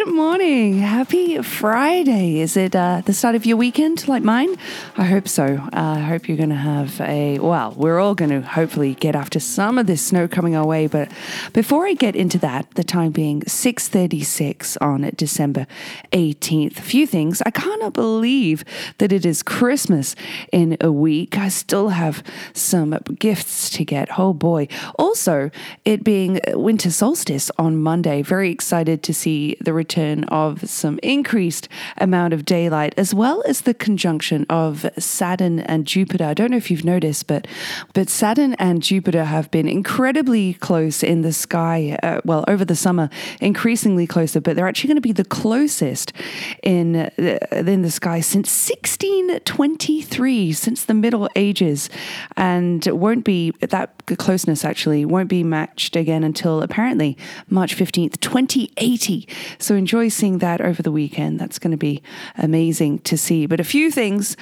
Good morning. Happy Friday. Is it uh, the start of your weekend like mine? I hope so. Uh, I hope you're going to have a, well, we're all going to hopefully get after some of this snow coming our way. But before I get into that, the time being 6.36 on December 18th, a few things. I cannot believe that it is Christmas in a week. I still have some gifts to get. Oh boy. Also, it being winter solstice on Monday. Very excited to see the return of some increased amount of daylight, as well as the conjunction of Saturn and Jupiter. I don't know if you've noticed, but but Saturn and Jupiter have been incredibly close in the sky. Uh, well, over the summer, increasingly closer, but they're actually going to be the closest in in the sky since 1623, since the Middle Ages, and won't be that closeness actually won't be matched again until apparently March 15th, 2080. So enjoy seeing that over the weekend. That's going to be amazing to see. But a few things,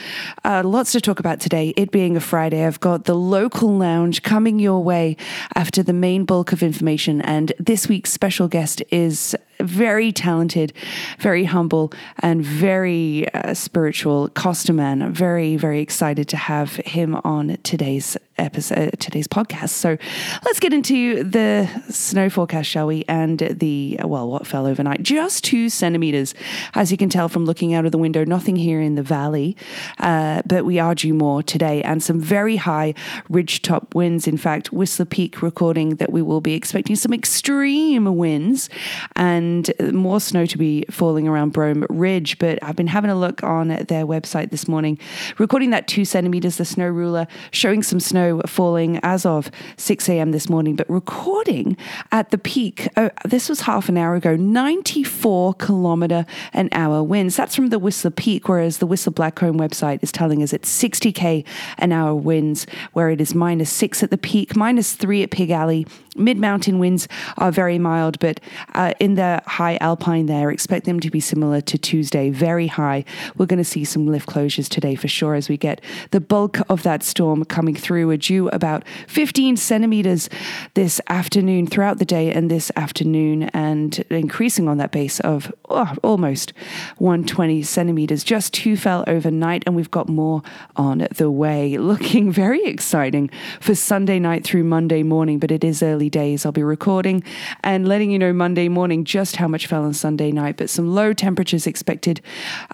uh, lots to talk about today. It being a Friday, I've got the local lounge coming your way after the main bulk of information. And this week's special guest is very talented, very humble, and very uh, spiritual Kostaman. very, very excited to have him on today's episode, today's podcast. So let's get into the snow forecast, shall we? And the, well, what fell overnight? Just two centimeters, as you can tell from looking out of the window. Nothing here in the valley, uh, but we are due more today, and some very high ridgetop winds. In fact, Whistler Peak recording that we will be expecting some extreme winds and and more snow to be falling around Brome Ridge. But I've been having a look on their website this morning, recording that two centimeters, the snow ruler, showing some snow falling as of 6 a.m. this morning, but recording at the peak, oh, this was half an hour ago, 94 kilometer an hour winds. That's from the Whistler Peak, whereas the Whistler Blackcomb website is telling us it's 60k an hour winds, where it is minus six at the peak, minus three at Pig Alley. Mid mountain winds are very mild, but uh, in the high alpine there. Expect them to be similar to Tuesday, very high. We're going to see some lift closures today for sure as we get the bulk of that storm coming through. We're due about 15 centimeters this afternoon, throughout the day and this afternoon, and increasing on that base of oh, almost 120 centimeters. Just two fell overnight, and we've got more on the way. Looking very exciting for Sunday night through Monday morning, but it is early days. I'll be recording and letting you know Monday morning just just how much fell on Sunday night, but some low temperatures expected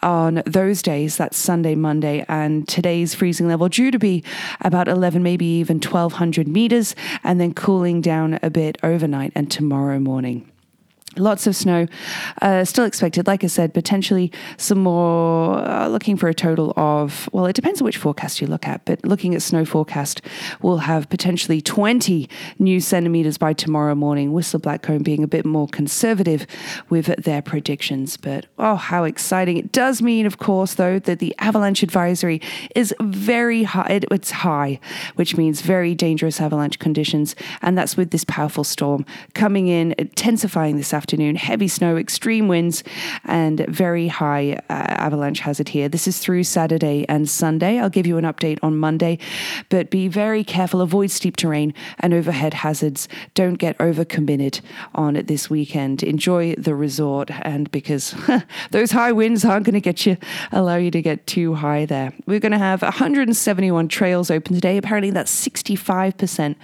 on those days. That's Sunday, Monday, and today's freezing level due to be about 11, maybe even 1200 meters, and then cooling down a bit overnight and tomorrow morning. Lots of snow uh, still expected. Like I said, potentially some more, uh, looking for a total of, well, it depends on which forecast you look at, but looking at snow forecast, we'll have potentially 20 new centimeters by tomorrow morning. Whistler Blackcomb being a bit more conservative with their predictions. But oh, how exciting. It does mean, of course, though, that the avalanche advisory is very high. It's high, which means very dangerous avalanche conditions. And that's with this powerful storm coming in, intensifying this afternoon afternoon. Heavy snow, extreme winds, and very high uh, avalanche hazard here. This is through Saturday and Sunday. I'll give you an update on Monday, but be very careful. Avoid steep terrain and overhead hazards. Don't get overcommitted on this weekend. Enjoy the resort, and because those high winds aren't going to get you, allow you to get too high there. We're going to have 171 trails open today. Apparently, that's 65%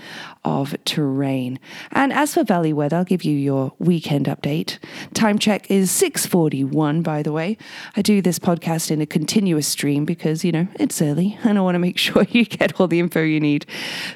of terrain. And as for valley weather, I'll give you your weekend update. Time check is 6:41 by the way. I do this podcast in a continuous stream because, you know, it's early and I want to make sure you get all the info you need.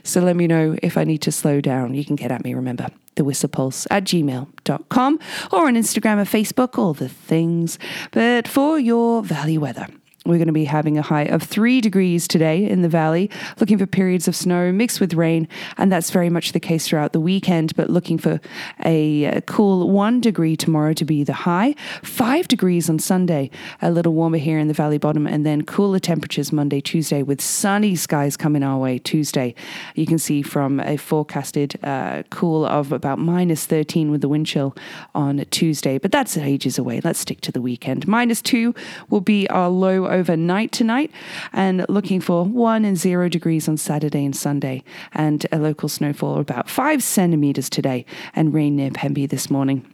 So let me know if I need to slow down. You can get at me, remember the whistlerpulse at gmail.com or on Instagram or Facebook, all the things. But for your valley weather, We're going to be having a high of three degrees today in the valley, looking for periods of snow mixed with rain, and that's very much the case throughout the weekend. But looking for a cool one degree tomorrow to be the high, five degrees on Sunday, a little warmer here in the valley bottom, and then cooler temperatures Monday, Tuesday, with sunny skies coming our way Tuesday. You can see from a forecasted uh, cool of about minus 13 with the wind chill on Tuesday, but that's ages away. Let's stick to the weekend. Minus two will be our low overnight tonight, and looking for one and zero degrees on Saturday and Sunday, and a local snowfall of about five centimeters today, and rain near Pemby this morning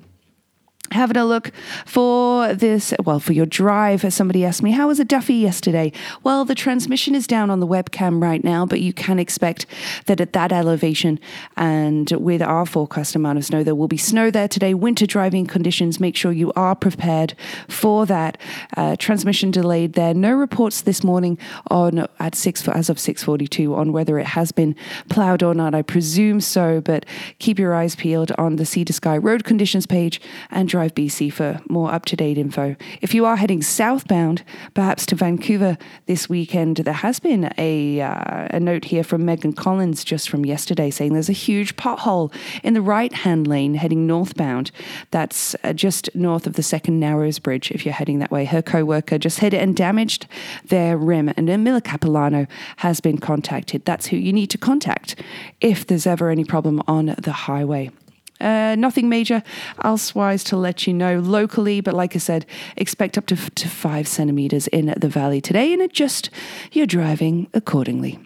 having a look for this, well, for your drive. Somebody asked me, How was a Duffey yesterday? Well, the transmission is down on the webcam right now, but you can expect that at that elevation and with our forecast amount of snow, there will be snow there today. Winter driving conditions, make sure you are prepared for that. Uh, transmission delayed there. No reports this morning on at six as of 6:42 on whether it has been plowed or not. I presume so, but keep your eyes peeled on the Sea to Sky road conditions page and drive Drive BC for more up to date info. If you are heading southbound, perhaps to Vancouver this weekend, there has been a, uh, a note here from Megan Collins just from yesterday saying there's a huge pothole in the right hand lane heading northbound. That's uh, just north of the second Narrows Bridge if you're heading that way. Her co worker just hit it and damaged their rim, and Miller Capilano has been contacted. That's who you need to contact if there's ever any problem on the highway. Uh, nothing major elsewise to let you know locally, but like I said, expect up to, to five centimeters in the valley today and adjust your driving accordingly.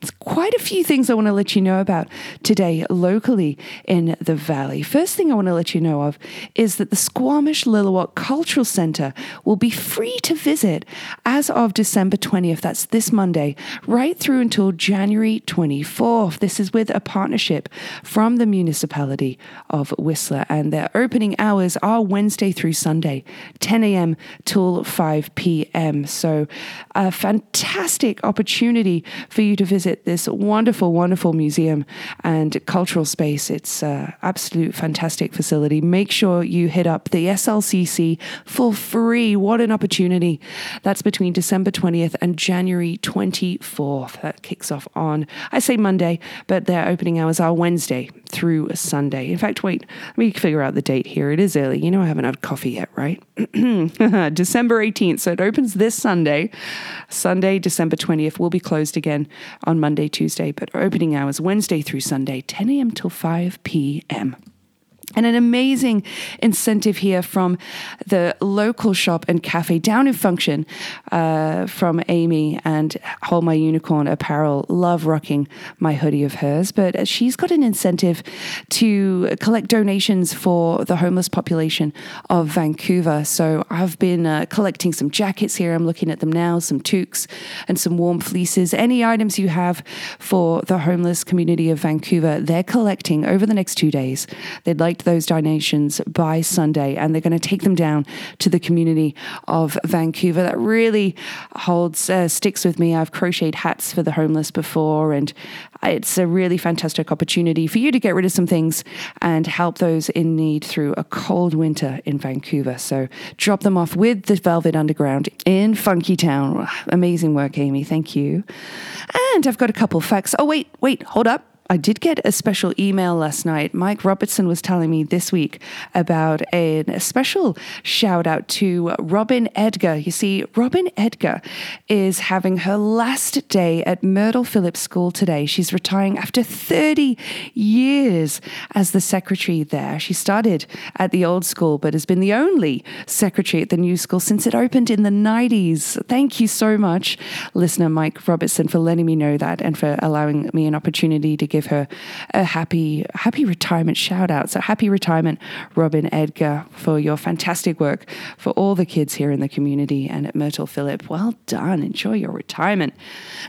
There's quite a few things I want to let you know about today locally in the Valley. First thing I want to let you know of is that the Squamish Lil'wat Cultural Centre will be free to visit as of December 20th. That's this Monday, right through until January 24th. This is with a partnership from the municipality of Whistler, and their opening hours are Wednesday through Sunday, 10 a.m. till 5 p.m. So, a fantastic opportunity for you to visit visit this wonderful, wonderful museum and cultural space. It's an absolute fantastic facility. Make sure you hit up the SLCC for free. What an opportunity! That's between December 20th and January 24th. That kicks off on, I say Monday, but their opening hours are Wednesday through a Sunday. In fact, wait, let me figure out the date here. It is early. You know, I haven't had coffee yet, right? December 18th. So it opens this Sunday. Sunday, December 20th, will be closed again on Monday, Tuesday, but opening hours Wednesday through Sunday, 10 a.m. till 5 p.m. And an amazing incentive here from the local shop and cafe down in Function uh, from Amy and Hold My Unicorn Apparel. Love rocking my hoodie of hers. But she's got an incentive to collect donations for the homeless population of Vancouver. So I've been uh, collecting some jackets here. I'm looking at them now, some toques and some warm fleeces. Any items you have for the homeless community of Vancouver, they're collecting over the next two days. They'd like those donations by Sunday, and they're going to take them down to the community of Vancouver. That really holds uh, sticks with me. I've crocheted hats for the homeless before, and it's a really fantastic opportunity for you to get rid of some things and help those in need through a cold winter in Vancouver. So drop them off with the Velvet Underground in Funky Town. Amazing work, Amy. Thank you. And I've got a couple facts. Oh, wait, wait, hold up. I did get a special email last night. Mike Robertson was telling me this week about a, a, special shout out to Robin Edgar. You see, Robin Edgar is having her last day at Myrtle Phillips School today. She's retiring after 30 years as the secretary there. She started at the old school, but has been the only secretary at the new school since it opened in the 90s. Thank you so much, listener Mike Robertson, for letting me know that and for allowing me an opportunity to give give her a happy, happy retirement shout out. So happy retirement, Robin Edgar, for your fantastic work for all the kids here in the community and at Myrtle Philip. Well done. Enjoy your retirement.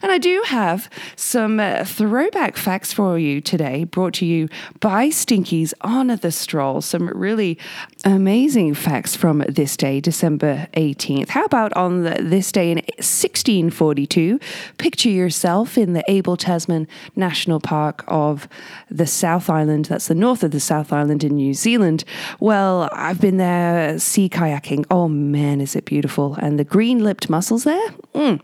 And I do have some uh, throwback facts for you today, brought to you by Stinkies on the Stroll. Some really amazing facts from this day, December 18th. How about on the, this day in 1642? Picture yourself in the Abel Tasman National Park of the South Island. That's the north of the South Island in New Zealand. Well, I've been there sea kayaking. Oh man, is it beautiful! And the green lipped mussels there. Mm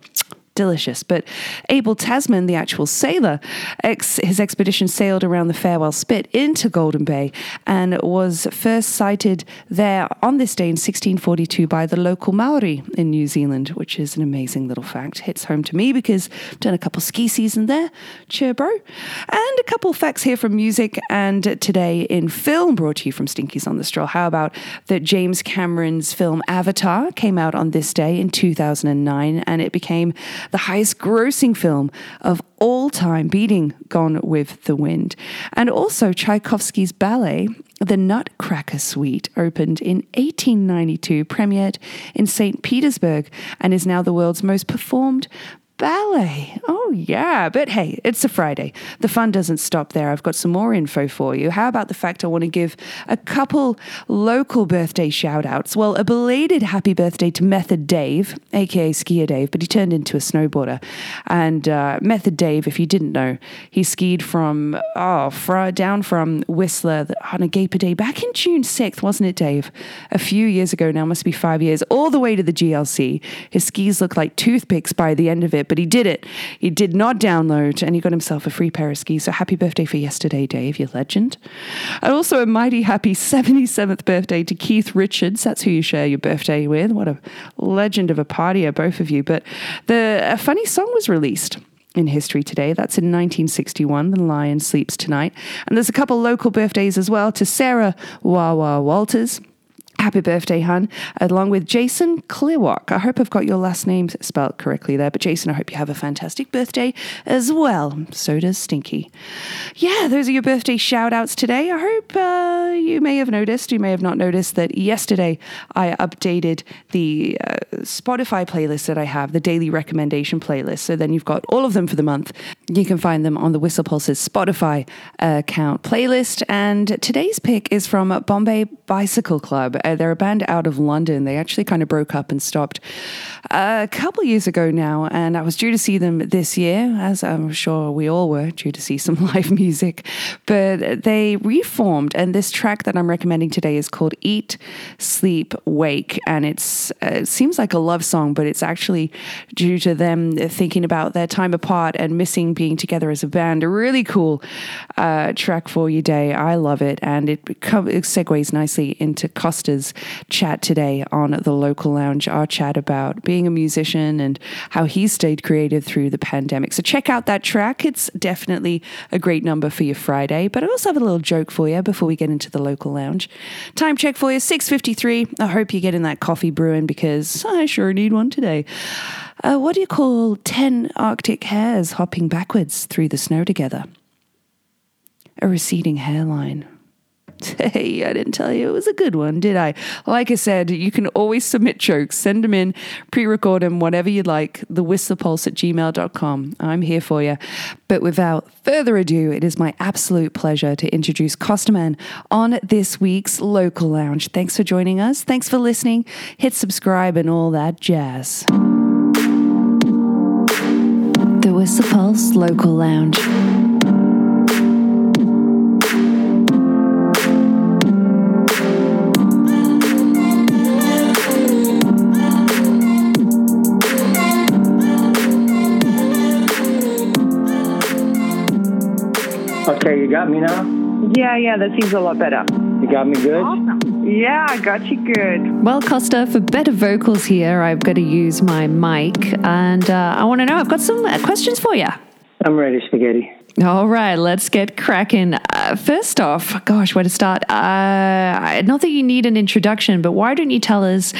delicious. But Abel Tasman, the actual sailor, ex- his expedition sailed around the Farewell Spit into Golden Bay and was first sighted there on this day in 1642 by the local Maori in New Zealand, which is an amazing little fact. Hits home to me because I've done a couple ski season there. Cheer, bro. And a couple facts here from music and today in film brought to you from Stinkies on the Stroll. How about that James Cameron's film Avatar came out on this day in 2009 and it became the highest grossing film of all time, beating Gone with the Wind. And also Tchaikovsky's ballet, The Nutcracker Suite, opened in 1892, premiered in St. Petersburg, and is now the world's most performed ballet. Oh, yeah. But hey, it's a Friday. The fun doesn't stop there. I've got some more info for you. How about the fact I want to give a couple local birthday shout outs? Well, a belated happy birthday to Method Dave, aka Skier Dave, but he turned into a snowboarder. And uh, Method Dave, if you didn't know, he skied from, oh, fr- down from Whistler on a Gaper Day back in June 6th, wasn't it, Dave? A few years ago now, must be five years, all the way to the GLC. His skis look like toothpicks by the end of it but he did it. He did not download, and he got himself a free pair of skis. So happy birthday for yesterday, Dave, you legend. And also a mighty happy 77th birthday to Keith Richards. That's who you share your birthday with. What a legend of a partier, both of you. But the a funny song was released in history today. That's in 1961, The Lion Sleeps Tonight. And there's a couple local birthdays as well to Sarah Wawa Walters. Happy birthday, hun, along with Jason Clearwalk. I hope I've got your last name spelled correctly there, but Jason, I hope you have a fantastic birthday as well. So does Stinky. Yeah, those are your birthday shout outs today. I hope uh, you may have noticed, you may have not noticed that yesterday I updated the uh, Spotify playlist that I have, the daily recommendation playlist. So then you've got all of them for the month. You can find them on the Whistler Pulses Spotify account playlist. And today's pick is from Bombay Bicycle Club. Uh, they're a band out of London. They actually kind of broke up and stopped a couple years ago now, and I was due to see them this year, as I'm sure we all were due to see some live music. But they reformed, and this track that I'm recommending today is called "Eat, Sleep, Wake," and it's uh, it seems like a love song, but it's actually due to them thinking about their time apart and missing being together as a band. A really cool uh, track for your day. I love it, and it, it segues nicely into Costa's chat today on the local lounge. Our chat about being a musician and how he stayed creative through the pandemic. So check out that track. It's definitely a great number for your Friday. But I also have a little joke for you before we get into the local lounge. Time check for you, 6.53. I hope you're getting that coffee brewing because I sure need one today. Uh, what do you call 10 Arctic hares hopping backwards through the snow together? A receding hairline. Hey, I didn't tell you it was a good one, did I? Like I said, you can always submit jokes. Send them in, pre record them, whatever you like. Thewhistlerpulse at gmail.com. I'm here for you. But without further ado, it is my absolute pleasure to introduce Kostaman on this week's Local Lounge. Thanks for joining us. Thanks for listening. Hit subscribe and all that jazz. The Whistler Pulse Local Lounge. Okay, you got me now? Yeah, yeah, that seems a lot better. You got me good? Awesome. Yeah, I got you good. Well, Costa, for better vocals here, I've got to use my mic. And uh, I want to know, I've got some uh, questions for you. I'm ready, Spaghetti. All right, let's get cracking. Uh, first off, gosh, where to start? Uh, not that you need an introduction, but why don't you tell us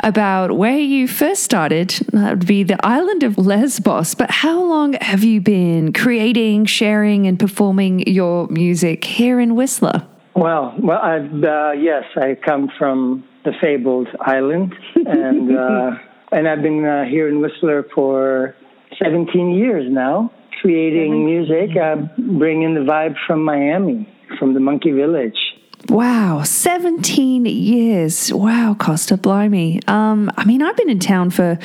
about where you first started? That would be the island of Lesbos. But how long have you been creating, sharing, and performing your music here in Whistler? Well, well, I've, uh, yes, I come from the fabled island, and uh, and I've been uh, here in Whistler for 17 years now creating music, uh, bringing the vibe from Miami, from the Monkey Village. Wow, 17 years. Wow, Costa Blimey. Um, I mean, I've been in town for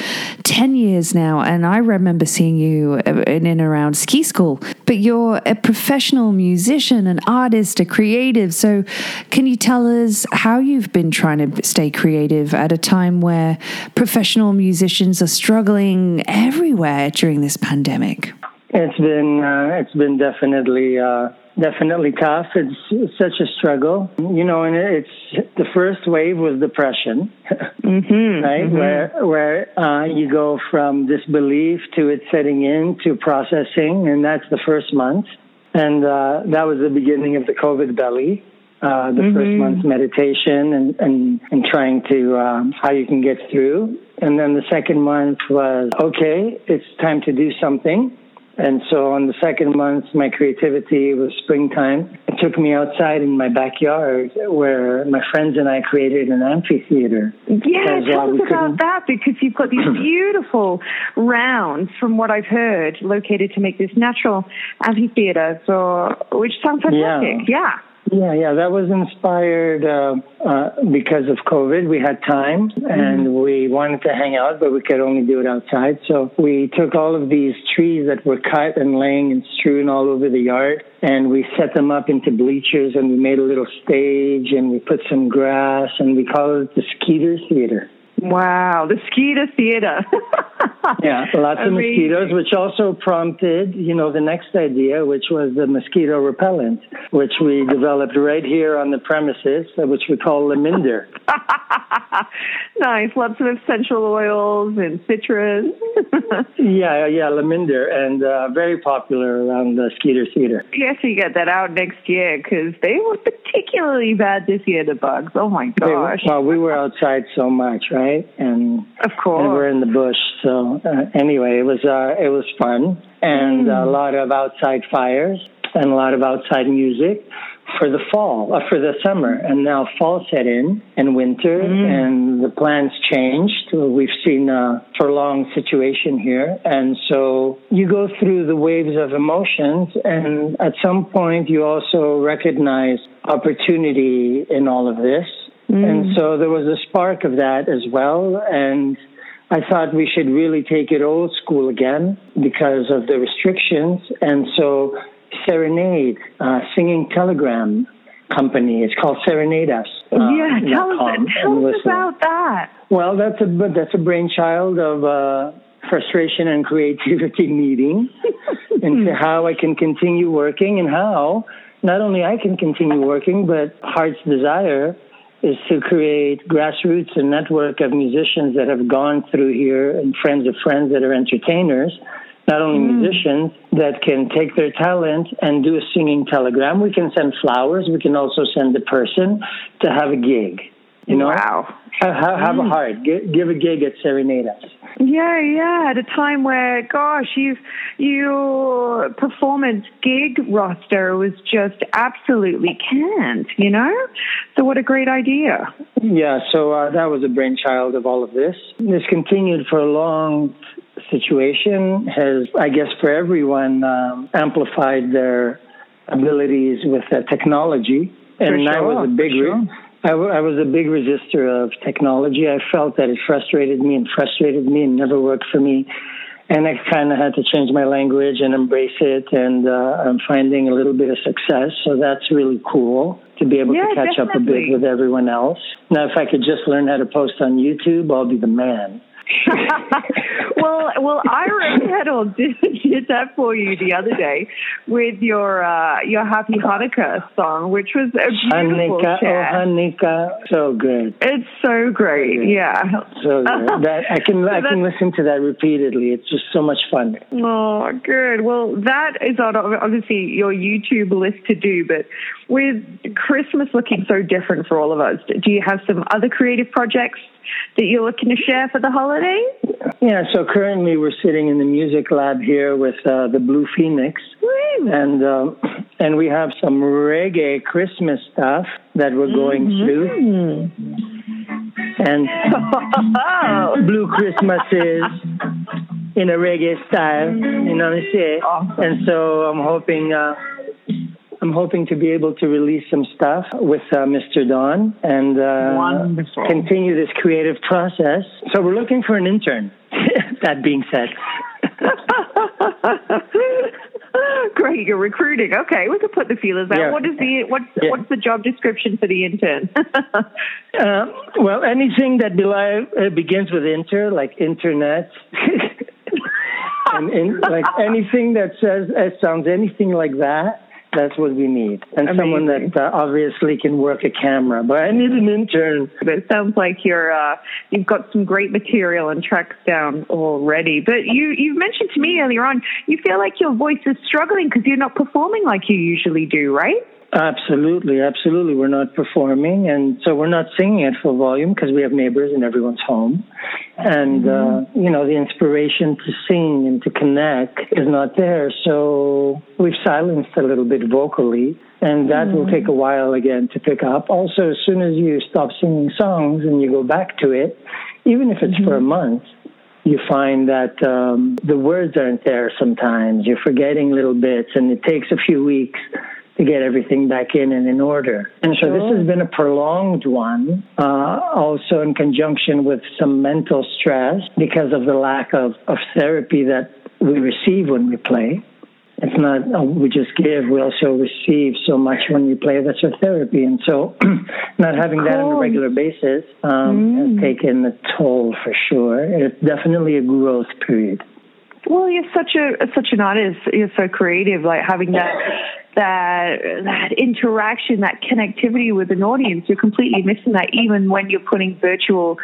10 years now, and I remember seeing you in and around ski school. But you're a professional musician, an artist, a creative. So, can you tell us how you've been trying to stay creative at a time where professional musicians are struggling everywhere during this pandemic? It's been uh, it's been definitely uh, definitely tough. It's, it's, such a struggle, you know. And it's the first wave was depression, mm-hmm, right? Mm-hmm. Where where uh, you go from disbelief to it setting in to processing, and that's the first month. And uh, that was the beginning of the COVID belly. Uh, the mm-hmm. first month's meditation and, and, and trying to um, how you can get through. And then the second month was okay, it's time to do something. And so on the second month, my creativity was springtime. It took me outside in my backyard where my friends and I created an amphitheater. Yeah, tell us about that because you've got these beautiful rounds, from what I've heard, located to make this natural amphitheater. So, which sounds fantastic. Yeah. yeah. Yeah, yeah, that was inspired uh, uh, because of COVID. We had time and mm-hmm. we wanted to hang out, but we could only do it outside. So we took all of these trees that were cut and laying and strewn all over the yard, and we set them up into bleachers, and we made a little stage, and we put some grass, and we called it the Skeeter Theater. Wow, the Skeeter Theater. yeah, lots Amazing. of mosquitoes, which also prompted, you know, the next idea, which was the mosquito repellent, which we developed right here on the premises, uh, which we call Laminder. nice, lots of essential oils and citrus. yeah, yeah, Laminder, and uh, very popular around the Skeeter Theater. Yes, you get that out next year because they were particularly bad this year. The bugs. Oh my gosh. They, well, we were outside so much, right? And of course, and we're in the bush, so uh, anyway, it was uh, it was fun and mm. a lot of outside fires and a lot of outside music for the fall, uh, for the summer, and now fall set in and winter, mm. and the plans changed. We've seen a prolonged situation here, and so you go through the waves of emotions, and at some point you also recognize opportunity in all of this. Mm. And so there was a spark of that as well, and I thought we should really take it old school again because of the restrictions. And so, Serenade, uh, singing telegram company, it's called Serenade Us. Uh, yeah, tell us, tell us about that. Well, that's a that's a brainchild of uh, frustration and creativity meeting into how I can continue working and how not only I can continue working, but Heart's Desire is to create grassroots and network of musicians that have gone through here and friends of friends that are entertainers, not only mm. musicians that can take their talent and do a singing telegram. We can send flowers. We can also send a person to have a gig. You know, wow. Have, have, mm. a heart. Give, give a gig at Serenade Us. Yeah, yeah. At a time where, gosh, you your performance gig roster was just absolutely canned. You know, so what a great idea. Yeah. So uh, that was a brainchild of all of this. This continued for a long situation. Has I guess for everyone um, amplified their abilities with uh, technology, and sure, that was a big. Sure. I, w- I was a big resistor of technology. I felt that it frustrated me and frustrated me and never worked for me. And I kind of had to change my language and embrace it. And uh, I'm finding a little bit of success. So that's really cool to be able yeah, to catch definitely. up a bit with everyone else. Now, if I could just learn how to post on YouTube, I'll be the man. well, well, Ira Peddle did, did that for you the other day with your uh, your Happy Hanukkah song, which was a beautiful Hanukkah, oh Hanukkah, so good. It's so great, so yeah. So good. that I can I can listen to that repeatedly. It's just so much fun. Oh, good. Well, that is on obviously your YouTube list to do, but with Christmas looking so different for all of us, do you have some other creative projects that you're looking to share for the holidays? Yeah, so currently we're sitting in the music lab here with uh, the Blue Phoenix, Woo. and um, and we have some reggae Christmas stuff that we're going mm-hmm. through. And Blue Christmas is in a reggae style, you know what I'm saying? Awesome. And so I'm hoping. Uh, I'm hoping to be able to release some stuff with uh, Mr. Don and uh, continue this creative process. So we're looking for an intern. that being said. Great, you're recruiting. Okay, we could put the feelers out. Yeah. What is the what's yeah. what's the job description for the intern? uh, well, anything that uh, begins with inter, like internet, and in, like anything that says uh, sounds anything like that that's what we need. And Amazing. someone that uh, obviously can work a camera. But I need an intern. It sounds like you're uh, you've got some great material and tracks down already. But you you mentioned to me earlier on you feel like your voice is struggling because you're not performing like you usually do, right? Absolutely, absolutely. We're not performing, and so we're not singing at full volume because we have neighbors in everyone's home. And, uh, mm-hmm. uh, you know, the inspiration to sing and to connect is not there. So we've silenced a little bit vocally, and that mm-hmm. will take a while again to pick up. Also, as soon as you stop singing songs and you go back to it, even if it's mm-hmm. for a mm-hmm. month, you find that um, the words aren't there sometimes. You're forgetting little bits, and it takes a few weeks to get everything back in and in order. And so this has been a prolonged one, uh, also in conjunction with some mental stress because of the lack of, of therapy that we receive when we play. It's not uh, we just give, we also receive so much when we play. That's our therapy. And so not having that on a regular basis um, mm. has taken a toll for sure. It's definitely a growth period. Well, you're such a such an artist. You're so creative. Like having that that that interaction, that connectivity with an audience. You're completely missing that, even when you're putting virtual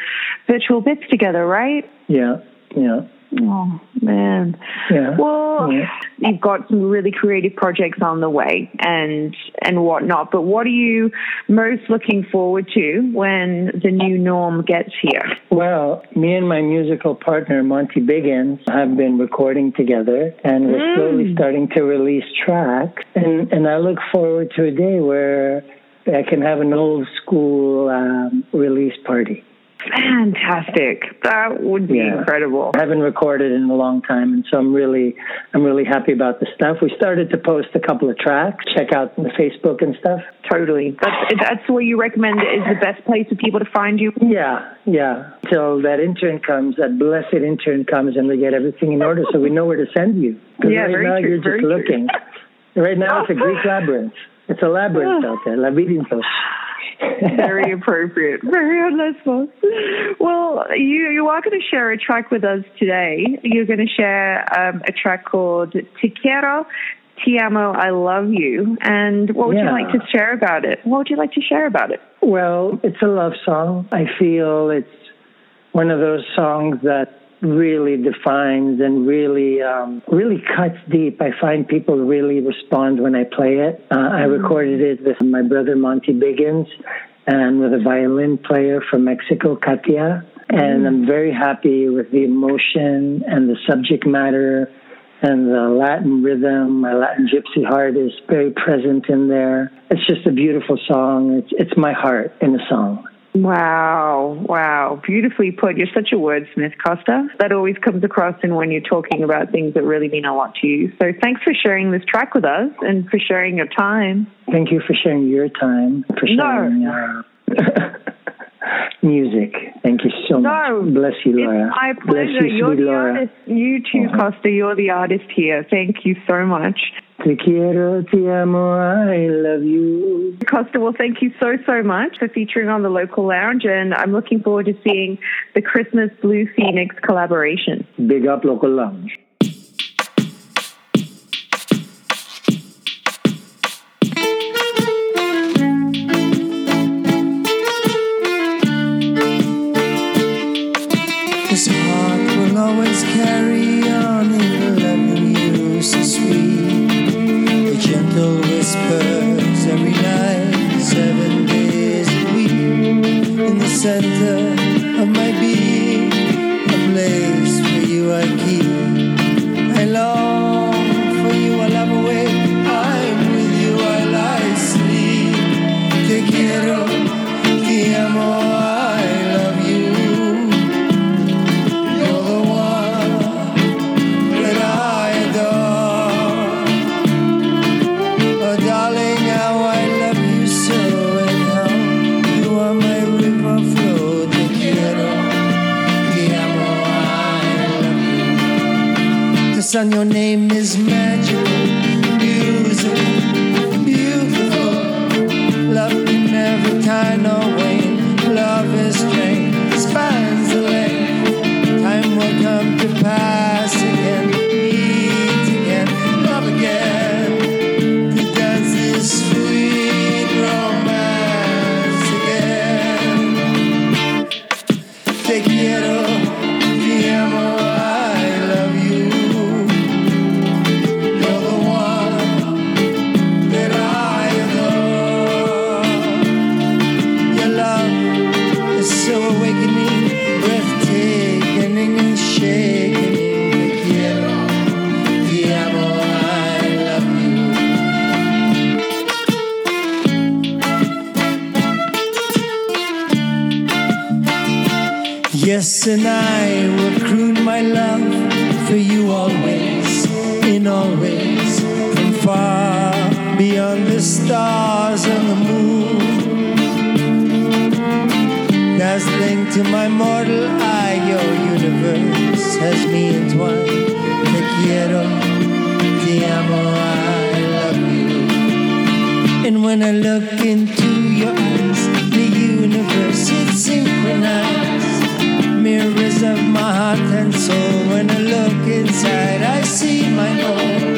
virtual bits together, right? Yeah, yeah. Oh man. Yeah. Well, yeah. you've got some really creative projects on the way and and whatnot. But what are you most looking forward to when the new norm gets here? Well, me and my musical partner Monty Biggins have been recording together, and we're mm. slowly starting to release tracks. And and I look forward to a day where I can have an old school um, release party. Fantastic. That would be yeah. incredible. I haven't recorded in a long time and so I'm really I'm really happy about the stuff. We started to post a couple of tracks. Check out the Facebook and stuff. Totally. That's that's what you recommend is the best place for people to find you? Yeah, yeah. Till that intern comes, that blessed intern comes and we get everything in order so we know where to send you. Yeah, right very now true, you're just looking. Right now it's a Greek labyrinth. It's a labyrinth out there, labyrinthos. Very appropriate. Very on Well, you, you are going to share a track with us today. You're going to share um, a track called Te Quiero, Te Amo, I Love You. And what would yeah. you like to share about it? What would you like to share about it? Well, it's a love song. I feel it's one of those songs that really defines and really um, really cuts deep. I find people really respond when I play it. Uh, I mm-hmm. recorded it with my brother Monty Biggins and with a violin player from Mexico, Katia. And mm. I'm very happy with the emotion and the subject matter and the Latin rhythm. My Latin gypsy heart is very present in there. It's just a beautiful song. It's, it's my heart in a song. Wow, wow. Beautifully put. You're such a wordsmith, Costa. That always comes across in when you're talking about things that really mean a lot to you. So thanks for sharing this track with us and for sharing your time. Thank you for sharing your time, for sharing no. uh, music. Thank you so no, much. Bless you, Laura. My pleasure. You, you're the Laura. artist. You too, uh-huh. Costa. You're the artist here. Thank you so much. Te quiero, te amo, I love you. Costa, well, thank you so, so much for featuring on the local lounge, and I'm looking forward to seeing the Christmas Blue Phoenix collaboration. Big up local lounge. Center Te quiero, to my mortal eye, your universe has me entwined. Te quiero, te amo, I love you. And when I look into your eyes, the universe is synchronized. Mirrors of my heart and soul. When I look inside, I see my own.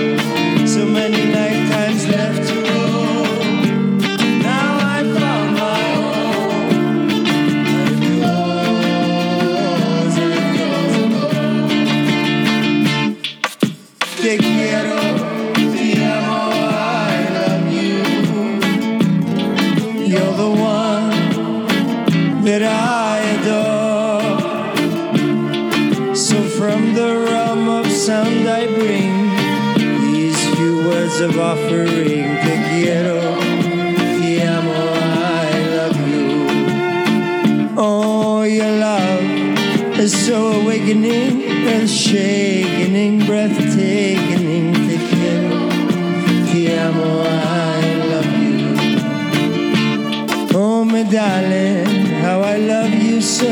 Is so awakening and shaking, breathtaking. Te quiero, te amo, I love you. Oh, my darling, how I love you so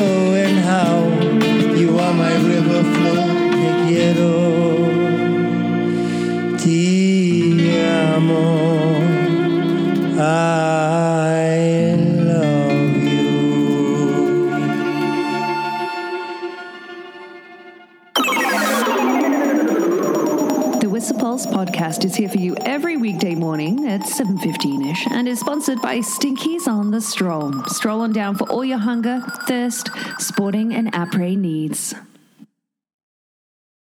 at 7.15ish and is sponsored by Stinkies on the Stroll. Stroll on down for all your hunger, thirst, sporting and après needs.